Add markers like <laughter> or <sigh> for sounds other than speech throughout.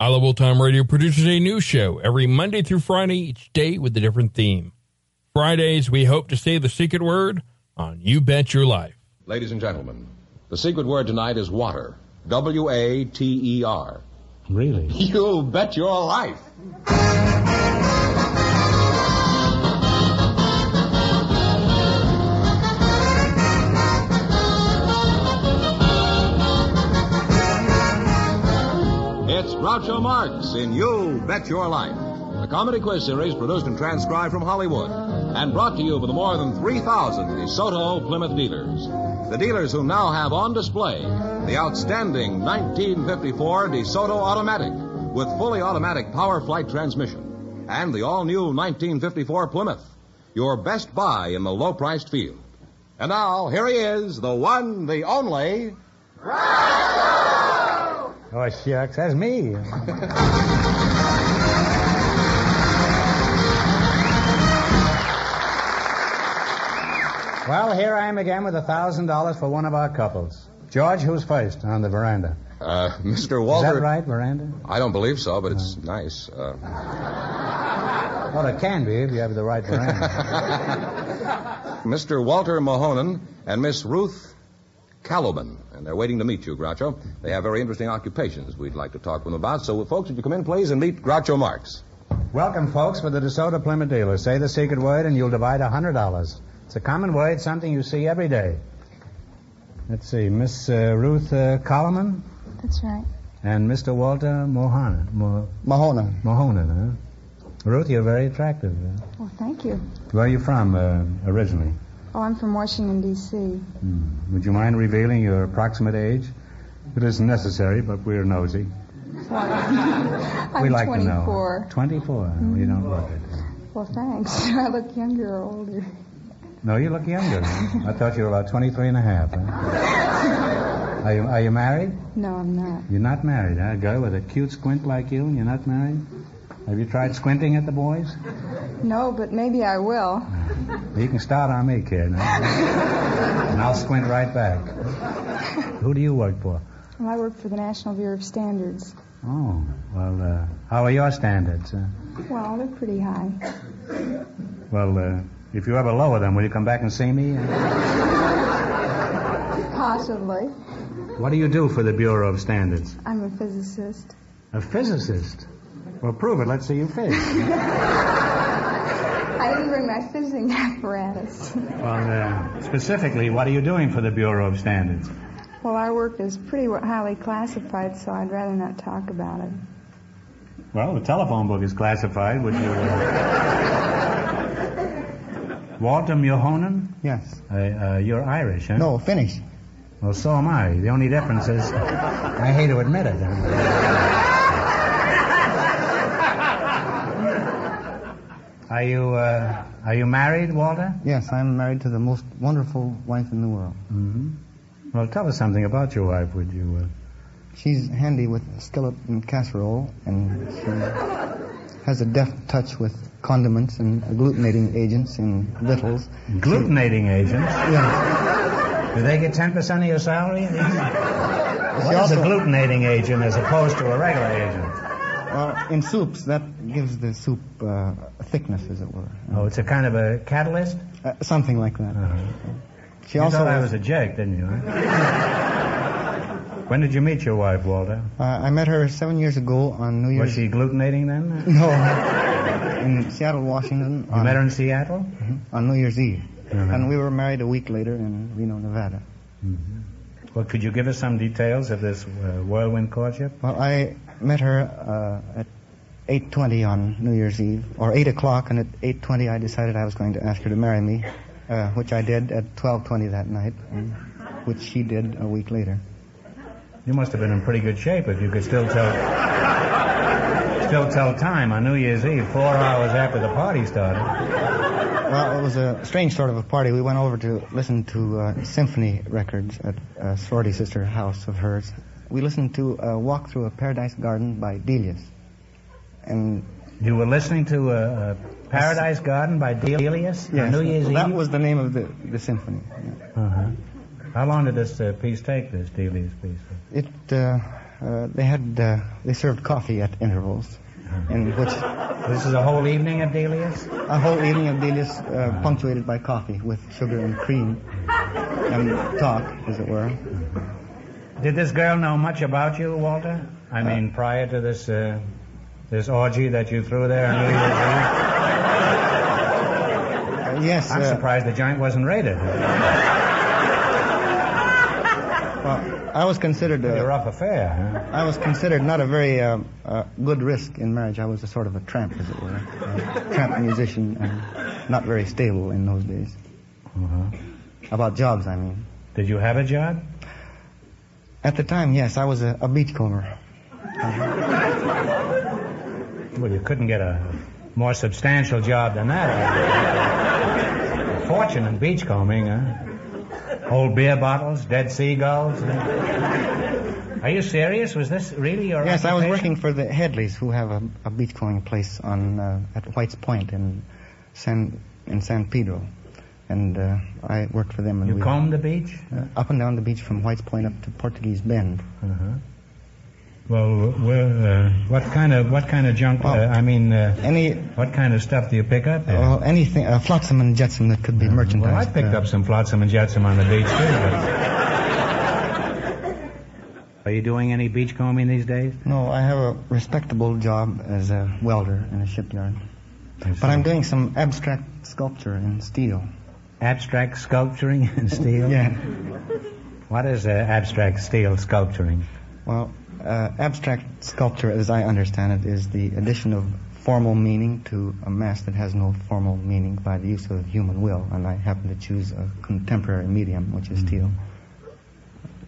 I Love Old Time Radio produces a new show every Monday through Friday, each day with a different theme. Fridays, we hope to say the secret word on You Bet Your Life. Ladies and gentlemen, the secret word tonight is water. W A T E R. Really? <laughs> You bet your life. It's Groucho Marx in You Bet Your Life, a comedy quiz series produced and transcribed from Hollywood and brought to you by the more than 3,000 DeSoto Plymouth dealers. The dealers who now have on display the outstanding 1954 DeSoto Automatic with fully automatic PowerFlite transmission and the all-new 1954 Plymouth, your best buy in the low-priced field. And now, here he is, the one, the only... Oh, shucks, that's me. <laughs> well, here I am again with a thousand dollars for one of our couples. George, who's first on the veranda? Uh, <laughs> Mr. Walter. Is that right, veranda? I don't believe so, but it's nice. Uh, <laughs> Well, it can be if you have the right veranda. Mr. Walter Mahonen and Miss Ruth Caloban. And they're waiting to meet you, Groucho. They have very interesting occupations we'd like to talk with them about. So, folks, would you come in, please, and meet Groucho Marx? Welcome, folks, for the DeSoto Plymouth dealer. Say the secret word and you'll divide a hundred dollars. It's a common word, something you see every day. Let's see, Miss uh, Ruth uh, Coleman That's right. and Mr. Walter Mohana. Mo- Mahona. Mahonen, huh? Ruth, you're very attractive. Well, thank you. where are you from uh, originally? Oh, I'm from Washington, D.C. Hmm. Would you mind revealing your approximate age? It isn't necessary, but we're nosy. <laughs> I'm we like 24. to know. 24. We don't look it. Well, thanks. Do <laughs> I look younger or older? No, you look younger. I thought you were about 23 and a half. Huh? Are you, are you married? No, I'm not. You're not married, huh? A girl with a cute squint like you, and you're not married? Have you tried squinting at the boys? No, but maybe I will. You can start on me, kid. and I'll squint right back. Who do you work for? Well, I work for the National Bureau of Standards. Oh, well, uh, how are your standards? Uh, Well, they're pretty high. well, uh, if you ever lower them, will you come back and see me? Possibly. What do you do for the Bureau of Standards? I'm a physicist. A physicist. Well, prove it. Let's see you fizz. <laughs> I didn't bring my fizzing apparatus. well, uh, specifically, what are you doing for the Bureau of Standards? Well, our work is pretty highly classified, so I'd rather not talk about it. Well, the telephone book is classified. Would you? Uh... Walter Mulhonen? Yes. Uh, uh, you're Irish, huh? No, Finnish. Well, so am I. The only difference is, I hate to admit it. Are you uh, are you married, Walter? Yes, I'm married to the most wonderful wife in the world. Mm-hmm. Well, tell us something about your wife, would you? Uh... She's handy with skillet and casserole, and she has a deft touch with condiments and agglutinating agents in victuals. Glutenating agents. Yeah. Do they get 10% of your salary? What is a glutenating agent as opposed to a regular agent? Well, in soups, that gives the soup uh, thickness, as it were. Oh, it's a kind of a catalyst? Uh, something like that. She You also thought I was a jerk, didn't you? huh? when did you meet your wife, Walter? uh, I met her seven years ago on New Year's. Eve. Was she glutenating then? <laughs> No, in Seattle, Washington. You met her in Seattle? on New Year's Eve, Mhm. and we were married a week later in Reno, Nevada. Well, could you give us some details of this uh, whirlwind courtship? Well, I met her uh, at 8:20 on New Year's Eve, or 8 o'clock, and at 8:20 I decided I was going to ask her to marry me, uh, which I did at 12:20 that night, which she did a week later. You must have been in pretty good shape if you could still tell still tell time on New Year's Eve, four hours after the party started. Well, it was a strange sort of a party. We went over to listen to uh, symphony records at a sorority sister house of hers. We listened to uh, Walk Through a Paradise Garden by Delius. And You were listening to uh, uh, Paradise Garden by Delius on yes, New Year's that Eve. was the name of the, the symphony. yeah. Uh-huh. How long did this uh, piece take? This Delius piece? It, uh, uh, they had, uh, they served coffee at intervals, in which This is a whole evening of Delius. a whole evening of Delius uh, punctuated by coffee with sugar and cream and talk, as it were. Did this girl know much about you, Walter? I mean, prior to this uh, this orgy that you threw there on New Year's Eve? Uh, yes, I'm uh, surprised the joint wasn't raided. well, I was considered A a, rough affair, huh? I was considered not a very uh, uh, good risk in marriage. I was a sort of a tramp, as it were, a tramp musician, and not very stable in those days. Uh-huh. About jobs, I mean. Did you have a job? At the time, yes, I was a, a beachcomber. Well, you couldn't get a more substantial job than that. A fortune in beachcombing, huh? Old beer bottles, dead seagulls. huh? Are you serious? Was this really your Yes, I was working for the Headleys, who have a, a beachcombing place on uh, at White's Point in San in San Pedro, and uh, I worked for them. And You we, combed the beach? uh, up and down the beach from White's Point up to Portuguese Bend. Uh-huh. Well, well uh, what kind of what kind of junk? Well, uh, I mean, uh, Any what kind of stuff do you pick up there? well, anything, uh, flotsam and jetsam that could be merchandise. Well, I picked uh, up some flotsam and jetsam on the beach too. But... <laughs> Are you doing any beachcombing these days? No, I have a respectable job as a welder in a shipyard, but I'm doing some abstract sculpture in steel. Abstract sculpturing <laughs> in steel. Yeah. What is uh, abstract steel sculpturing? Well, uh, abstract sculpture, as I understand it, is the addition of formal meaning to a mass that has no formal meaning by the use of human will, and I happen to choose a contemporary medium, which is steel.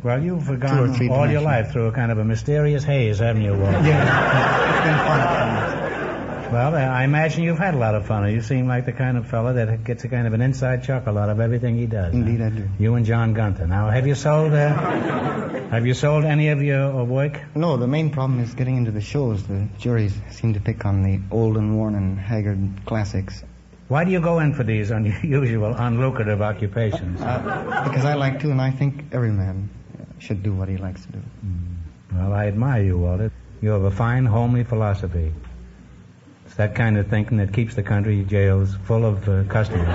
Well, you've gone all your life through a kind of a mysterious haze, haven't you, Walter? Yeah, <laughs> it's been fun. Well, I imagine you've had a lot of fun. You seem like the kind of fellow that gets a kind of an inside chuckle out of everything he does. huh? Indeed, I do. You and John Gunther. Now, have you sold? Uh, have you sold any of your uh, work? No, the main problem is getting into the shows. The juries seem to pick on the old and worn and haggard classics. Why do you go in for these unusual, unlucrative occupations? Uh, because I like to, and I think every man should do what he likes to do. Well, I admire you, Walter. You have a fine, homely philosophy. That kind of thinking that keeps the country jails full of uh, customers.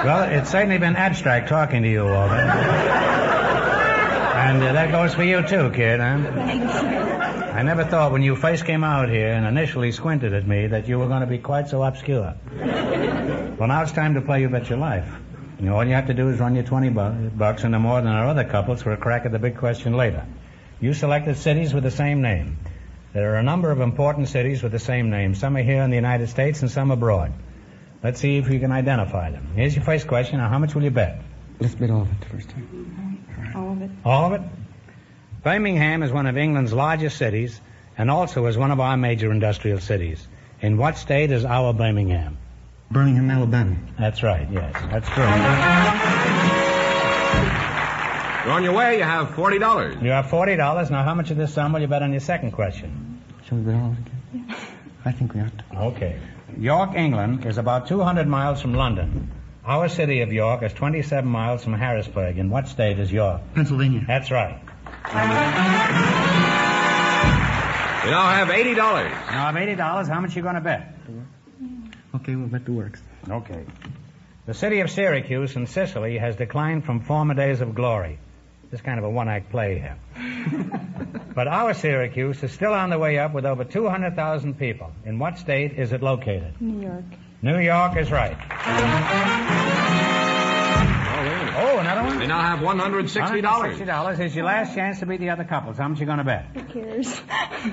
well, it's certainly been abstract talking to you, Walter. And uh, that goes for you too, kid, huh? I never thought when you first came out here and initially squinted at me that you were going to be quite so obscure. Well, now it's time to play You Bet Your Life. You know, all you have to do is run your 20 bu- bucks into more than our other couples for a crack at the big question later. You selected cities with the same name. There are a number of important cities with the same name. Some are here in the United States and some abroad. Let's see if you can identify them. Here's your first question. Now, how much will you bet? Let's bet all of it first. time. Mm-hmm. All of it. All of it? Birmingham is one of England's largest cities and also is one of our major industrial cities. In what state is our Birmingham? Birmingham, Alabama. That's right, yes. That's true. You're on your way. You have $40. You have $40. Now, how much of this sum will you bet on your second question? Shall we bet all again? I think we ought to. Okay. York, England is about 200 miles from London. Our city of York is 27 miles from Harrisburg. In what state is York? Pennsylvania. That's right. You now have $80. Now, of $80, how much are you going to bet? Okay, we'll bet the works. Okay. The city of Syracuse in Sicily has declined from former days of glory. This kind of a one-act play here. <laughs> but our Syracuse is still on the way up with over 200,000 people. In what state is it located? New York. New York is right. Oh, oh another one? You now have $160. $160 is your last chance to beat the other couples. How much you going to bet? Who cares?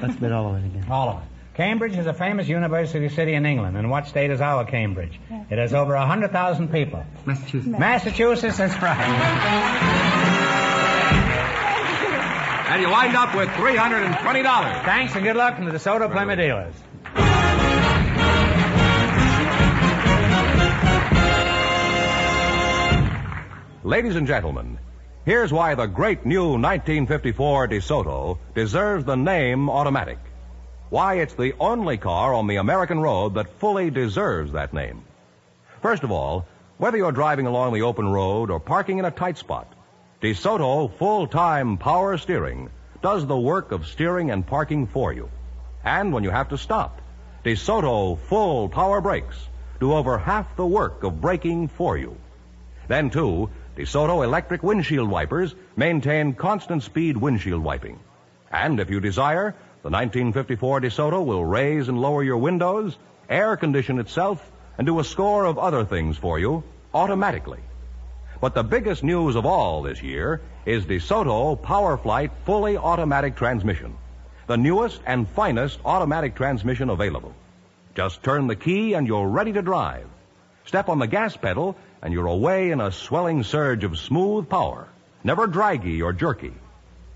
Let's bet all of it again. All of it. Cambridge is a famous university city in England. In what state is our Cambridge? It has over 100,000 people. Massachusetts. Massachusetts is right. And you wind up with $320. Thanks and good luck from the DeSoto Plymouth dealers. Ladies and gentlemen, here's why the great new 1954 DeSoto deserves the name automatic. Why it's the only car on the American road that fully deserves that name. First of all, whether you're driving along the open road or parking in a tight spot, DeSoto full-time power steering does the work of steering and parking for you. And when you have to stop, DeSoto full power brakes do over half the work of braking for you. Then, too, DeSoto electric windshield wipers maintain constant speed windshield wiping. And if you desire, the 1954 DeSoto will raise and lower your windows, air condition itself, and do a score of other things for you automatically. But the biggest news of all this year is DeSoto PowerFlite fully automatic transmission. The newest and finest automatic transmission available. Just turn the key and you're ready to drive. Step on the gas pedal and you're away in a swelling surge of smooth power. Never draggy or jerky.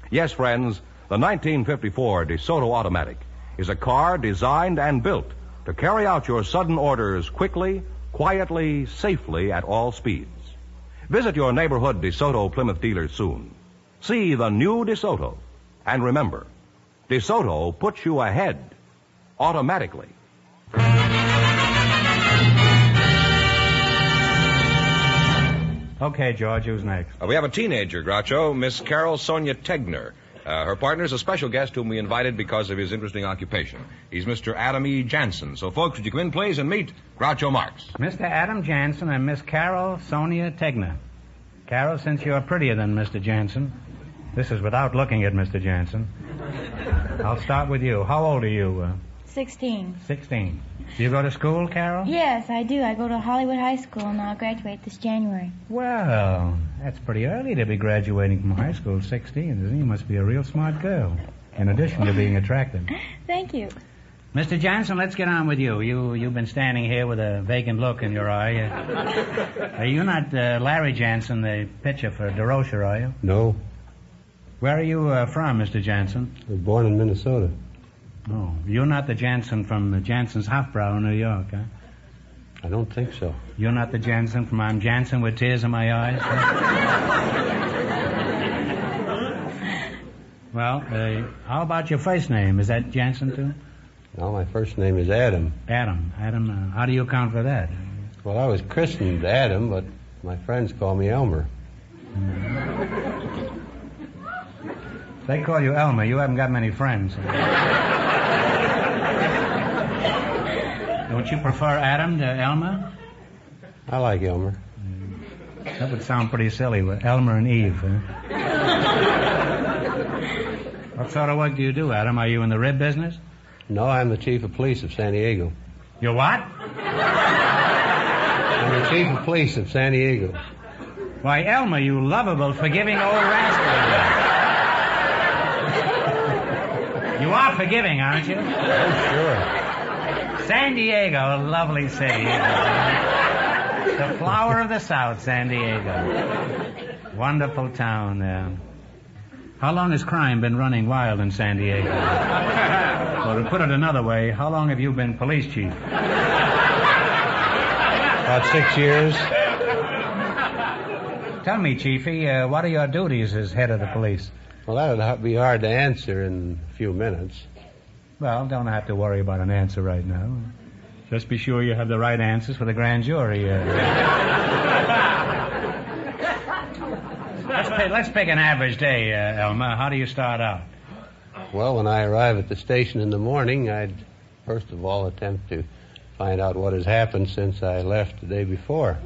Yes, friends, the 1954 DeSoto Automatic is a car designed and built to carry out your sudden orders quickly, quietly, safely at all speeds. Visit your neighborhood DeSoto Plymouth dealer soon. See the new DeSoto. And remember, DeSoto puts you ahead automatically. Okay, George, who's next? Uh, we have a teenager, Groucho, Miss Carol Sonia Tegner. Uh, her partner is a special guest whom we invited because of his interesting occupation. He's Mr. Adam E. Jansen. So, folks, would you come in, please, and meet Groucho Marx? Mr. Adam Jansen and Miss Carol Sonia Tegner. Carol, since you're prettier than Mr. Jansen, this is without looking at Mr. Jansen. I'll start with you. How old are you? Uh, 16. 16. Do you go to school, Carol? Yes, I do. I go to Hollywood High School and I'll graduate this January. Well, that's pretty early to be graduating from high school, at 16, isn't it? You must be a real smart girl. In addition to being attractive. <laughs> Thank you. Mr. Jansen, let's get on with you. You you've been standing here with a vacant look in your eye. Uh, <laughs> are you not uh, Larry Jansen, the pitcher for Durocher, are you? No. Where are you uh, from, Mr. Jansen? I was born in Minnesota. Oh, you're not the Jansen from the Jansen's Hofbrau in New York, huh? I don't think so. You're not the Jansen from I'm Jansen with tears in my eyes. huh? <laughs> well, uh, how about your first name? Is that Jansen too? No, my first name is Adam. Adam. Adam. Uh, how do you account for that? Well, I was christened Adam, but my friends call me Elmer. They call you Elmer. You haven't got many friends. <laughs> Don't you prefer Adam to Elmer? I like Elmer. That would sound pretty silly with Elmer and Eve. Huh? <laughs> what sort of work do you do, Adam? Are you in the rib business? No, I'm the chief of police of San Diego. You what? I'm the chief of police of San Diego. Why, Elmer, you lovable, forgiving old rascal. <laughs> you are forgiving, aren't you? Oh, sure. San Diego, a lovely city. <laughs> the flower of the South, San Diego. Wonderful town there. How long has crime been running wild in San Diego? <laughs> Well, to put it another way, how long have you been police chief? About six years. Tell me, Chiefy, uh, what are your duties as head of the police? Well, that'd be hard to answer in a few minutes. Well, don't have to worry about an answer right now. Just be sure you have the right answers for the grand jury. Uh. let's, pick, let's pick an average day, uh, Elmer. How do you start out? Well, when I arrive at the station in the morning, I'd first of all attempt to find out what has happened since I left the day before.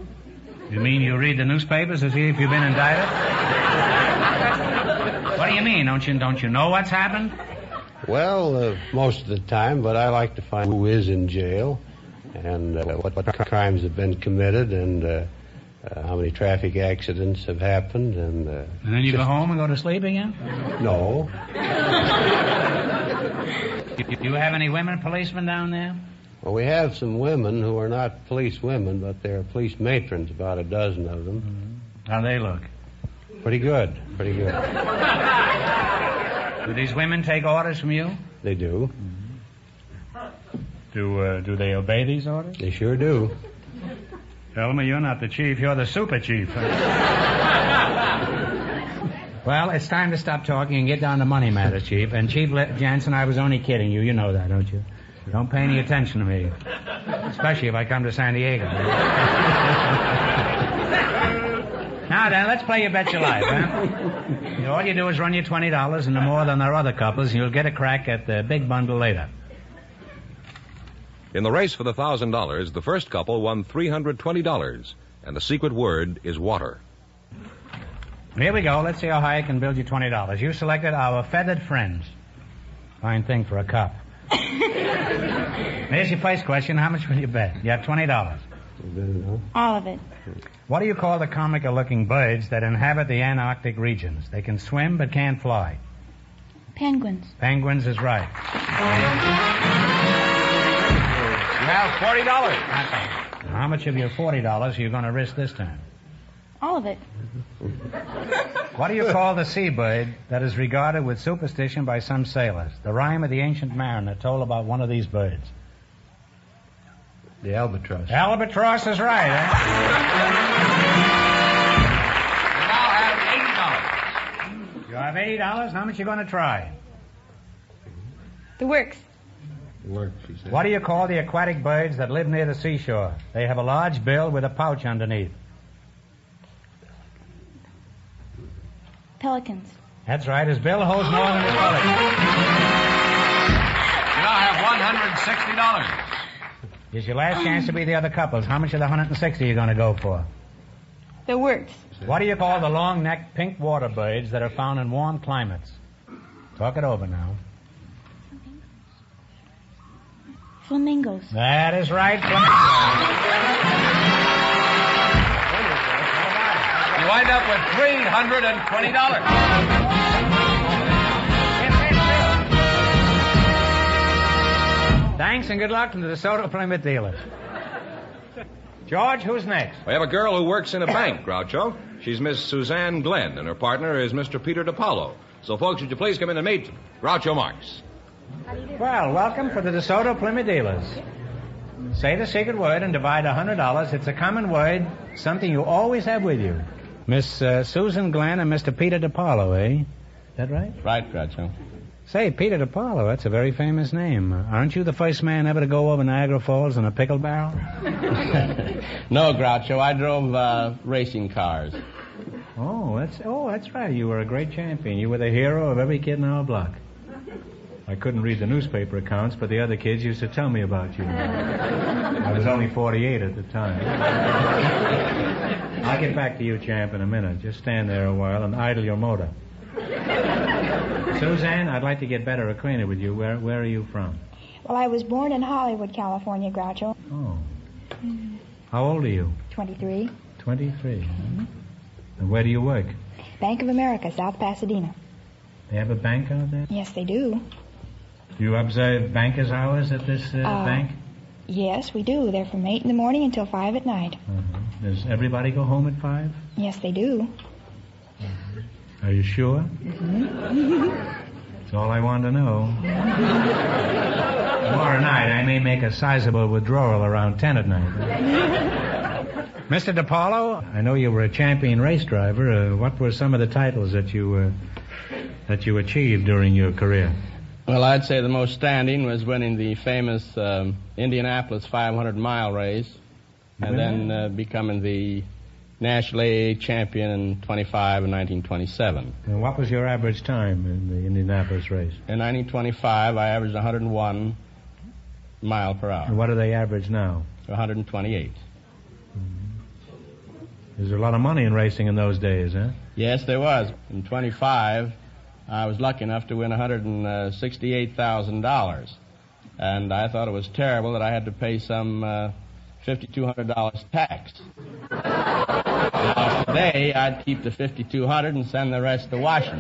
You mean you read the newspapers to see if you've been indicted? what do you mean? Don't you don't you know what's happened? Well, uh, most of the time, but I like to find who is in jail and uh, what, what crimes have been committed and uh, uh, how many traffic accidents have happened and. Uh, and then you just... go home and go to sleep again? No. <laughs> Do you have any women policemen down there? Well, we have some women who are not police women, but they're police matrons, about a dozen of them. Mm-hmm. How they look? Pretty good. Pretty good. <laughs> do these women take orders from you? They do. Mm-hmm. Do uh, do they obey these orders? They sure do. Elmer, you're not the chief. You're the super chief. <laughs> well, it's time to stop talking and get down to money matters, Chief. And Chief Jansen, I was only kidding you. You know that, don't you? Don't pay any attention to me. Especially if I come to San Diego. <laughs> now then, let's play You Bet Your Life, huh? <laughs> All you do is run your $20 into more than our other couples, and you'll get a crack at the big bundle later. In the race for the $1,000, the first couple won $320, and the secret word is water. Here we go. Let's see how high I can build you $20. You selected our feathered friends. Fine thing for a cop. <laughs> Here's your first question. How much will you bet? You have $20. All of it. What do you call the comical looking birds that inhabit the Antarctic regions? They can swim but can't fly. Penguins. Penguins is right. You have $40. How much of your $40 are you going to risk this time? All of it. What do you call the seabird that is regarded with superstition by some sailors? The rhyme of the ancient mariner told about one of these birds. The albatross. Albatross is right, eh? You now have $80. You have $80? How much you going to try? The works. The works, she said. What do you call the aquatic birds that live near the seashore? They have a large bill with a pouch underneath. Pelicans. That's right. His bill holds more than his pelican. You now have $160. Here's your last chance to be the other couples. How much of the 160 are you going to go for? The works. What do you call the long-necked pink water birds that are found in warm climates? Talk it over now. Flamingos. That is right, flamingos. You wind up with $320. Thanks and good luck to the DeSoto Plymouth dealers. George, who's next? We have a girl who works in a bank, Groucho. She's Miss Suzanne Glenn, and her partner is Mr. Peter DePaolo. So, folks, would you please come in and meet Groucho Marx? Well, welcome for the DeSoto Plymouth dealers. Say the secret word and divide a $100. It's a common word, something you always have with you. Miss uh, Susan Glenn and Mr. Peter DePaolo, eh? Is that right? Right, Groucho. Say, Peter DePaolo, that's a very famous name. Aren't you the first man ever to go over Niagara Falls in a pickle barrel? <laughs> no, Groucho. I drove uh, racing cars. Oh, that's oh, that's right. You were a great champion. You were the hero of every kid in our block. I couldn't read the newspaper accounts, but the other kids used to tell me about you. I was only 48 at the time. I'll get back to you, champ, in a minute. Just stand there a while and idle your motor. Suzanne, I'd like to get better acquainted with you. Where where are you from? Well, I was born in Hollywood, California, Groucho. Oh. How old are you? 23. 23. Mm-hmm. And where do you work? Bank of America, South Pasadena. They have a bank out there? Yes, they do. Do you observe banker's hours at this uh, Uh, bank? Yes, we do. They're from 8 in the morning until 5 at night. Uh-huh. Does everybody go home at 5? Yes, they do. Are you sure? That's all I want to know. Tomorrow night, I may make a sizable withdrawal around 10 at night. Mr. DePaolo, I know you were a champion race driver. Uh, what were some of the titles that you uh, that you achieved during your career? Well, I'd say the most standing was winning the famous um, Indianapolis 500 mile race, and then uh, becoming the national AA champion in 25 and 1927. And what was your average time in the Indianapolis race? In 1925, I averaged 101 mile per hour. And what do they average now? 128. There's a lot of money in racing in those days, huh? Yes, there was. In 25, I was lucky enough to win $168,000. And I thought it was terrible that I had to pay some uh, $5,200 tax. now, today, I'd keep the 5200 and send the rest to Washington.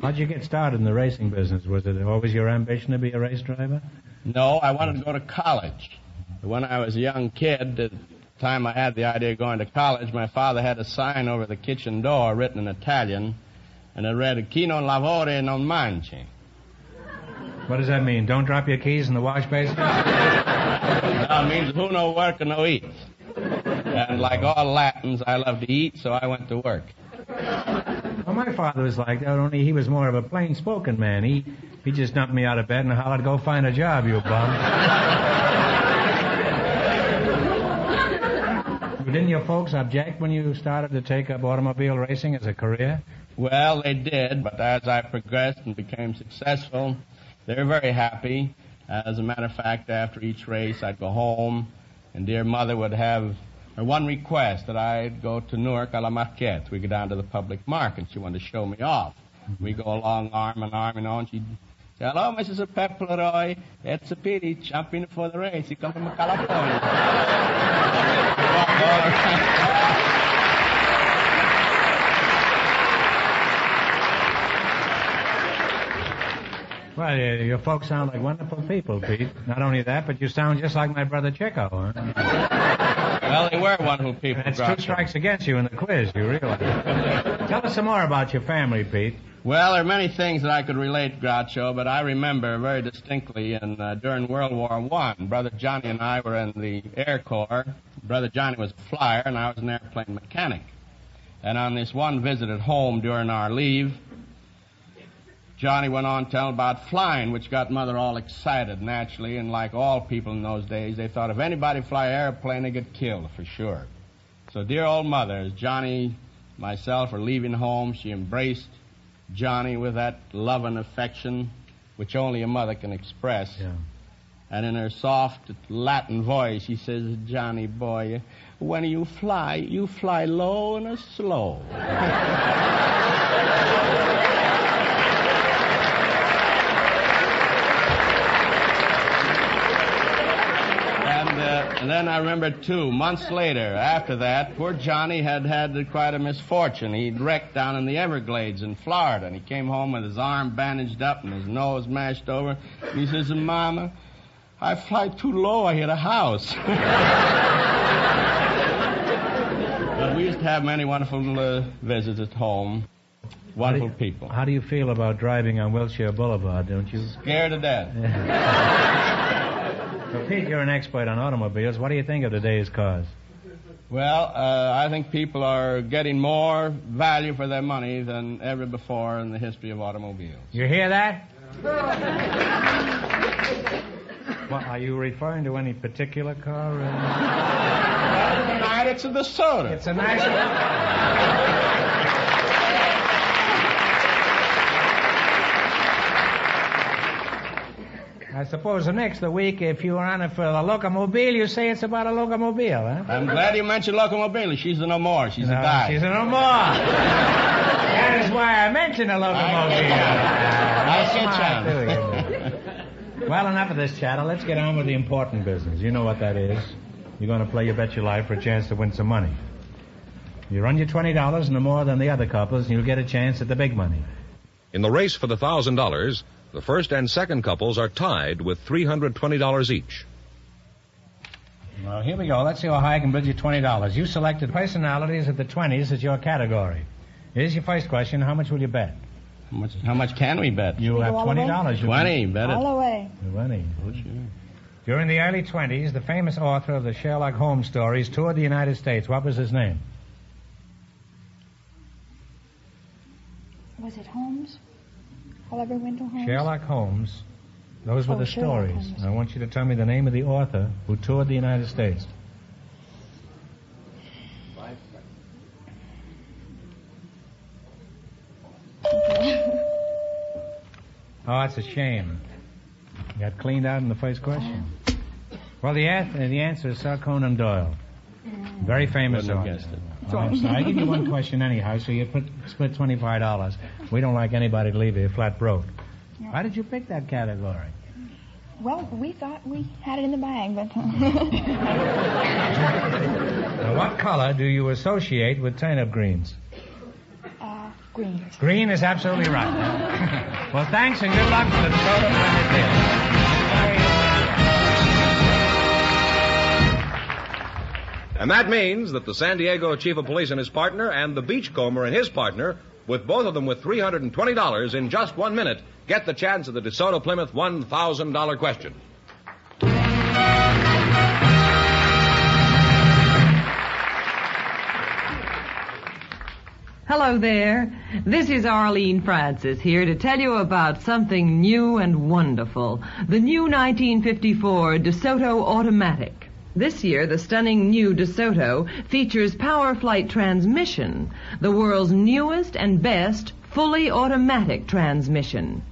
How'd you get started in the racing business? Was it always your ambition to be a race driver? No, I wanted to go to college. When I was a young kid, the time I had the idea of going to college, my father had a sign over the kitchen door written in Italian, and it read, Chi non lavora non mangi. What does that mean? Don't drop your keys in the wash basin? <laughs> That means who no work and no eat. And like all Latins, I love to eat, so I went to work. Well, my father was like that, only he was more of a plain-spoken man. He he just dumped me out of bed and hollered, "Go find a job, you bum." <laughs> Didn't your folks object when you started to take up automobile racing as a career? Well, they did, but as I progressed and became successful, they were very happy. As a matter of fact, after each race, I'd go home, and dear mother would have her one request that I'd go to Newark a la Marquette. We'd go down to the public market. She wanted to show me off. We go along arm in arm, and she'd say, Hello, Mrs. Pepleroy. It's a pity, jumping for the race. You come from California. <laughs> Well, y- your folks sound like wonderful people, Pete. Not only that, but you sound just like my brother Chico, huh? Well, they were wonderful people. That's two Groucho. strikes against you in the quiz, you realize. Tell us some more about your family, Pete. Well, there are many things that I could relate, Groucho, but I remember very distinctly in, uh, during World War One, Brother Johnny and I were in the Air Corps. Brother Johnny was a flyer, and I was an airplane mechanic. And on this one visit at home during our leave, Johnny went on telling about flying, which got Mother all excited, naturally, and like all people in those days, they thought if anybody fly an airplane, they get killed for sure. So, dear old mother, as Johnny, myself, were leaving home, she embraced Johnny with that love and affection which only a mother can express. And in her soft Latin voice, she says, Johnny boy, when you fly, you fly low and slow. <laughs> And, uh, and then I remember too, months later, after that, poor Johnny had had quite a misfortune. He'd wrecked down in the Everglades in Florida, and he came home with his arm bandaged up and his nose mashed over. And he says, Mama, I fly too low, I hit a house. <laughs> but we used to have many wonderful uh, visits at home. Wonderful people. How do you feel about driving on Wilshire Boulevard, don't you? Scared to death. <laughs> So, Pete, you're an expert on automobiles. What do you think of today's cars? Well, uh, I think people are getting more value for their money than ever before in the history of automobiles. You hear that? <laughs> Well, are you referring to any particular car? Uh... Tonight it's a DeSoto. It's a nice. <laughs> I suppose the next week, if you were on it for the locomobile, you say it's about a locomobile, huh? I'm glad you mentioned Locomobile. She's a no more. She's No, a guy. She's a no more. that is why I mentioned a locomobile. Ah, I'll Smart, get you. you <laughs> well, enough of this chatter. Let's get on with the important business. You know what that is. You're going to play your Bet Your Life for a chance to win some money. You run your $20 no more than the other couples, and you'll get a chance at the big money. In the race for the thousand dollars, the first and second couples are tied with three hundred twenty dollars each. Well, here we go. Let's see how high I can bid you $20. You selected personalities of the 20s as your category. Here's your first question. How much will you bet? How much, how much can we bet? You have go all $20. You Twenty. Bet it. All the way. You're winning. Oh, sure. During the early 20s, the famous author of the Sherlock Holmes stories toured the United States. What was his name? Was it Holmes? Oliver Wendell Holmes? Sherlock Holmes. Those were Oh, the Sherlock stories. Holmes. I want you to tell me the name of the author who toured the United States. <laughs> Oh, that's a shame. You got cleaned out in the first question. Well, the, an- the answer is Sir Conan Doyle. Very famous Wouldn't have author. Guessed it. I'm sorry. I give you one question anyhow, so you put, split twenty-five dollars. We don't like anybody to leave here flat broke. Why did you pick that category? Well, we thought we had it in the bag, but. <laughs> Now, what color do you associate with turnip greens? uh, green. Green is absolutely right. <laughs> well, thanks and good luck for the Plymouth And that means that the San Diego chief of police and his partner and the beachcomber and his partner, with both of them with $320 in just one minute, get the chance of the DeSoto Plymouth $1,000 question. Hello there. This is Arlene Francis here to tell you about something new and wonderful. The new 1954 DeSoto Automatic. This year, the stunning new DeSoto features PowerFlite Transmission, the world's newest and best fully automatic transmission.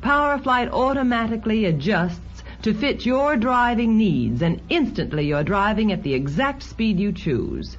PowerFlite automatically adjusts to fit your driving needs and instantly you're driving at the exact speed you choose.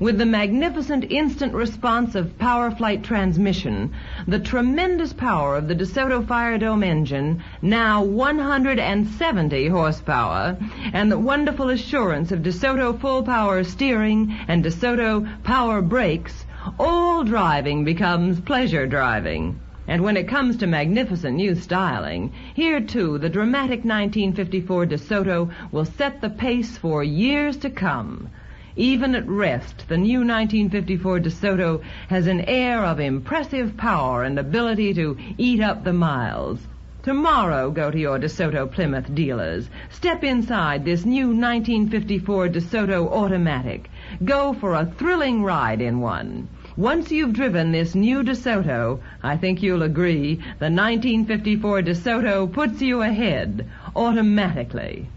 With the magnificent instant response of PowerFlite transmission, the tremendous power of the DeSoto Firedome engine, now 170 horsepower, and the wonderful assurance of DeSoto full power steering and DeSoto power brakes, all driving becomes pleasure driving. And when it comes to magnificent new styling, here too the dramatic 1954 DeSoto will set the pace for years to come. Even at rest, the new 1954 DeSoto has an air of impressive power and ability to eat up the miles. Tomorrow, go to your DeSoto Plymouth dealers. Step inside this new 1954 DeSoto Automatic. Go for a thrilling ride in one. Once you've driven this new DeSoto, I think you'll agree, the 1954 DeSoto puts you ahead automatically.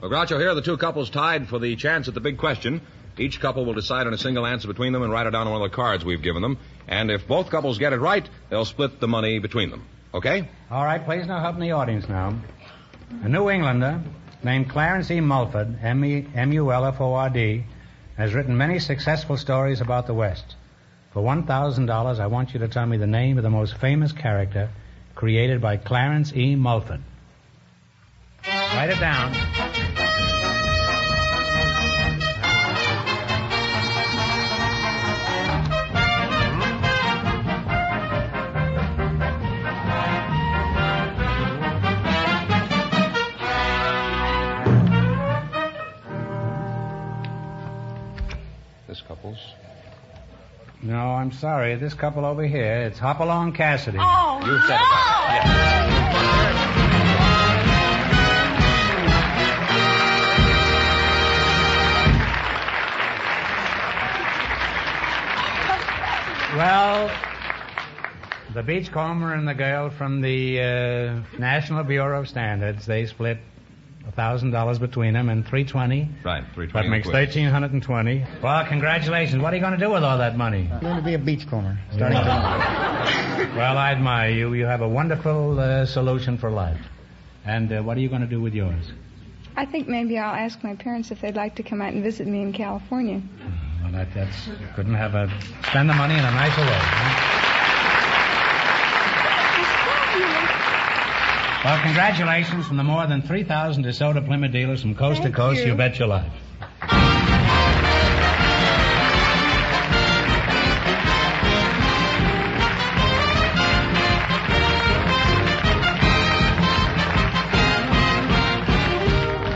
Well, Groucho, here are the two couples tied for the chance at the big question. Each couple will decide on a single answer between them and write it down on one of the cards we've given them. And if both couples get it right, they'll split the money between them. Okay? All right, please now help in the audience now. A New Englander named Clarence E. Mulford, M-U-L-F-O-R-D, has written many successful stories about the West. For $1,000, I want you to tell me the name of the most famous character created by Clarence E. Mulford. Write it down. Sorry. This couple over here, it's Hopalong Cassidy. Oh, You said it right. Well, the beachcomber and the girl from the uh, National Bureau of Standards, they split thousand dollars between them and three twenty. Right, three That makes thirteen hundred and twenty. Well, congratulations. What are you going to do with all that money? I'm going to be a beachcomber starting tomorrow. <laughs> Well, I admire you. You have a wonderful uh, solution for life. And uh, what are you going to do with yours? I think maybe I'll ask my parents if they'd like to come out and visit me in California. Well, that, that's couldn't have a spend the money in a nicer way. Huh? Well, congratulations from the more than 3,000 DeSoto Plymouth dealers from coast Thank to coast. you. you bet your life.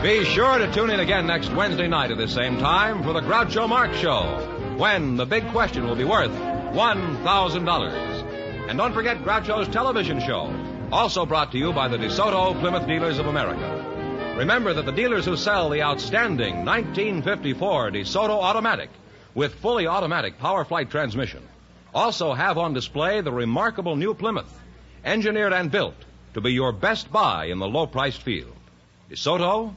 Be sure to tune in again next Wednesday night at the same time for the Groucho Marx Show, when the big question will be worth $1,000. And don't forget Groucho's television show, also brought to you by the DeSoto Plymouth Dealers of America. Remember that the dealers who sell the outstanding 1954 DeSoto Automatic with fully automatic PowerFlite transmission also have on display the remarkable new Plymouth, engineered and built to be your best buy in the low priced field. DeSoto,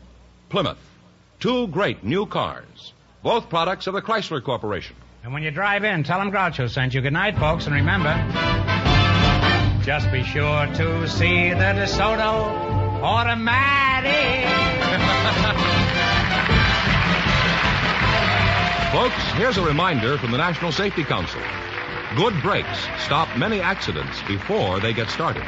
Plymouth, two great new cars, both products of the Chrysler Corporation. And when you drive in, tell them Groucho sent you. Good night, folks, and remember, just be sure to see the DeSoto automatic. <laughs> Folks, here's a reminder from the National Safety Council. Good brakes stop many accidents before they get started.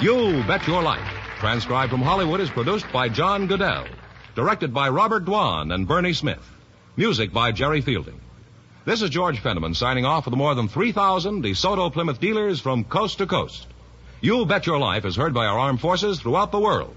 You Bet Your Life, transcribed from Hollywood, is produced by John Guedel, directed by Robert Dwan and Bernie Smith, music by Jerry Fielding. This is George Fenneman signing off for the more than 3,000 DeSoto Plymouth dealers from coast to coast. You Bet Your Life is heard by our armed forces throughout the world.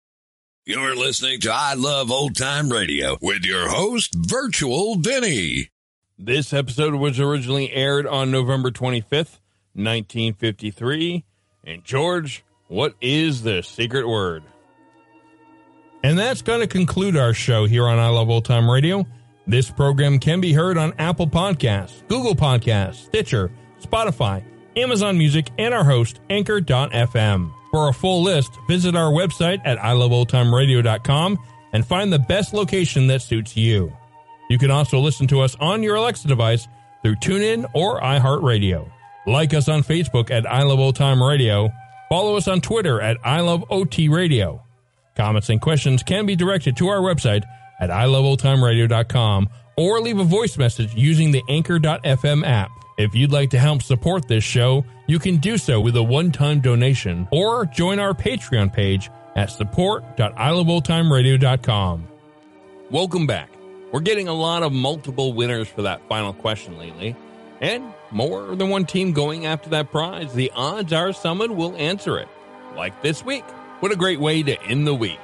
You're listening to I Love Old Time Radio with your host, Virtual Vinny. This episode was originally aired on November 25th, 1953. And George, what is the secret word? And that's going to conclude our show here on I Love Old Time Radio. This program can be heard on Apple Podcasts, Google Podcasts, Stitcher, Spotify, Amazon Music, and our host, Anchor.fm. For a full list, visit our website at iloveoldtimeradio.com and find the best location that suits you. You can also listen to us on your Alexa device through TuneIn or iHeartRadio. Like us on Facebook at I Love Old Time Radio. Follow us on Twitter at I Love OT Radio. Comments and questions can be directed to our website at iloveoldtimeradio.com or leave a voice message using the Anchor.fm app. If you'd like to help support this show, you can do so with a one-time donation or join our Patreon page at support.iloveoldtimeradio.com. Welcome back. We're getting a lot of multiple winners for that final question lately, and more than one team going after that prize. The odds are someone will answer it. Like this week. What a great way to end the week.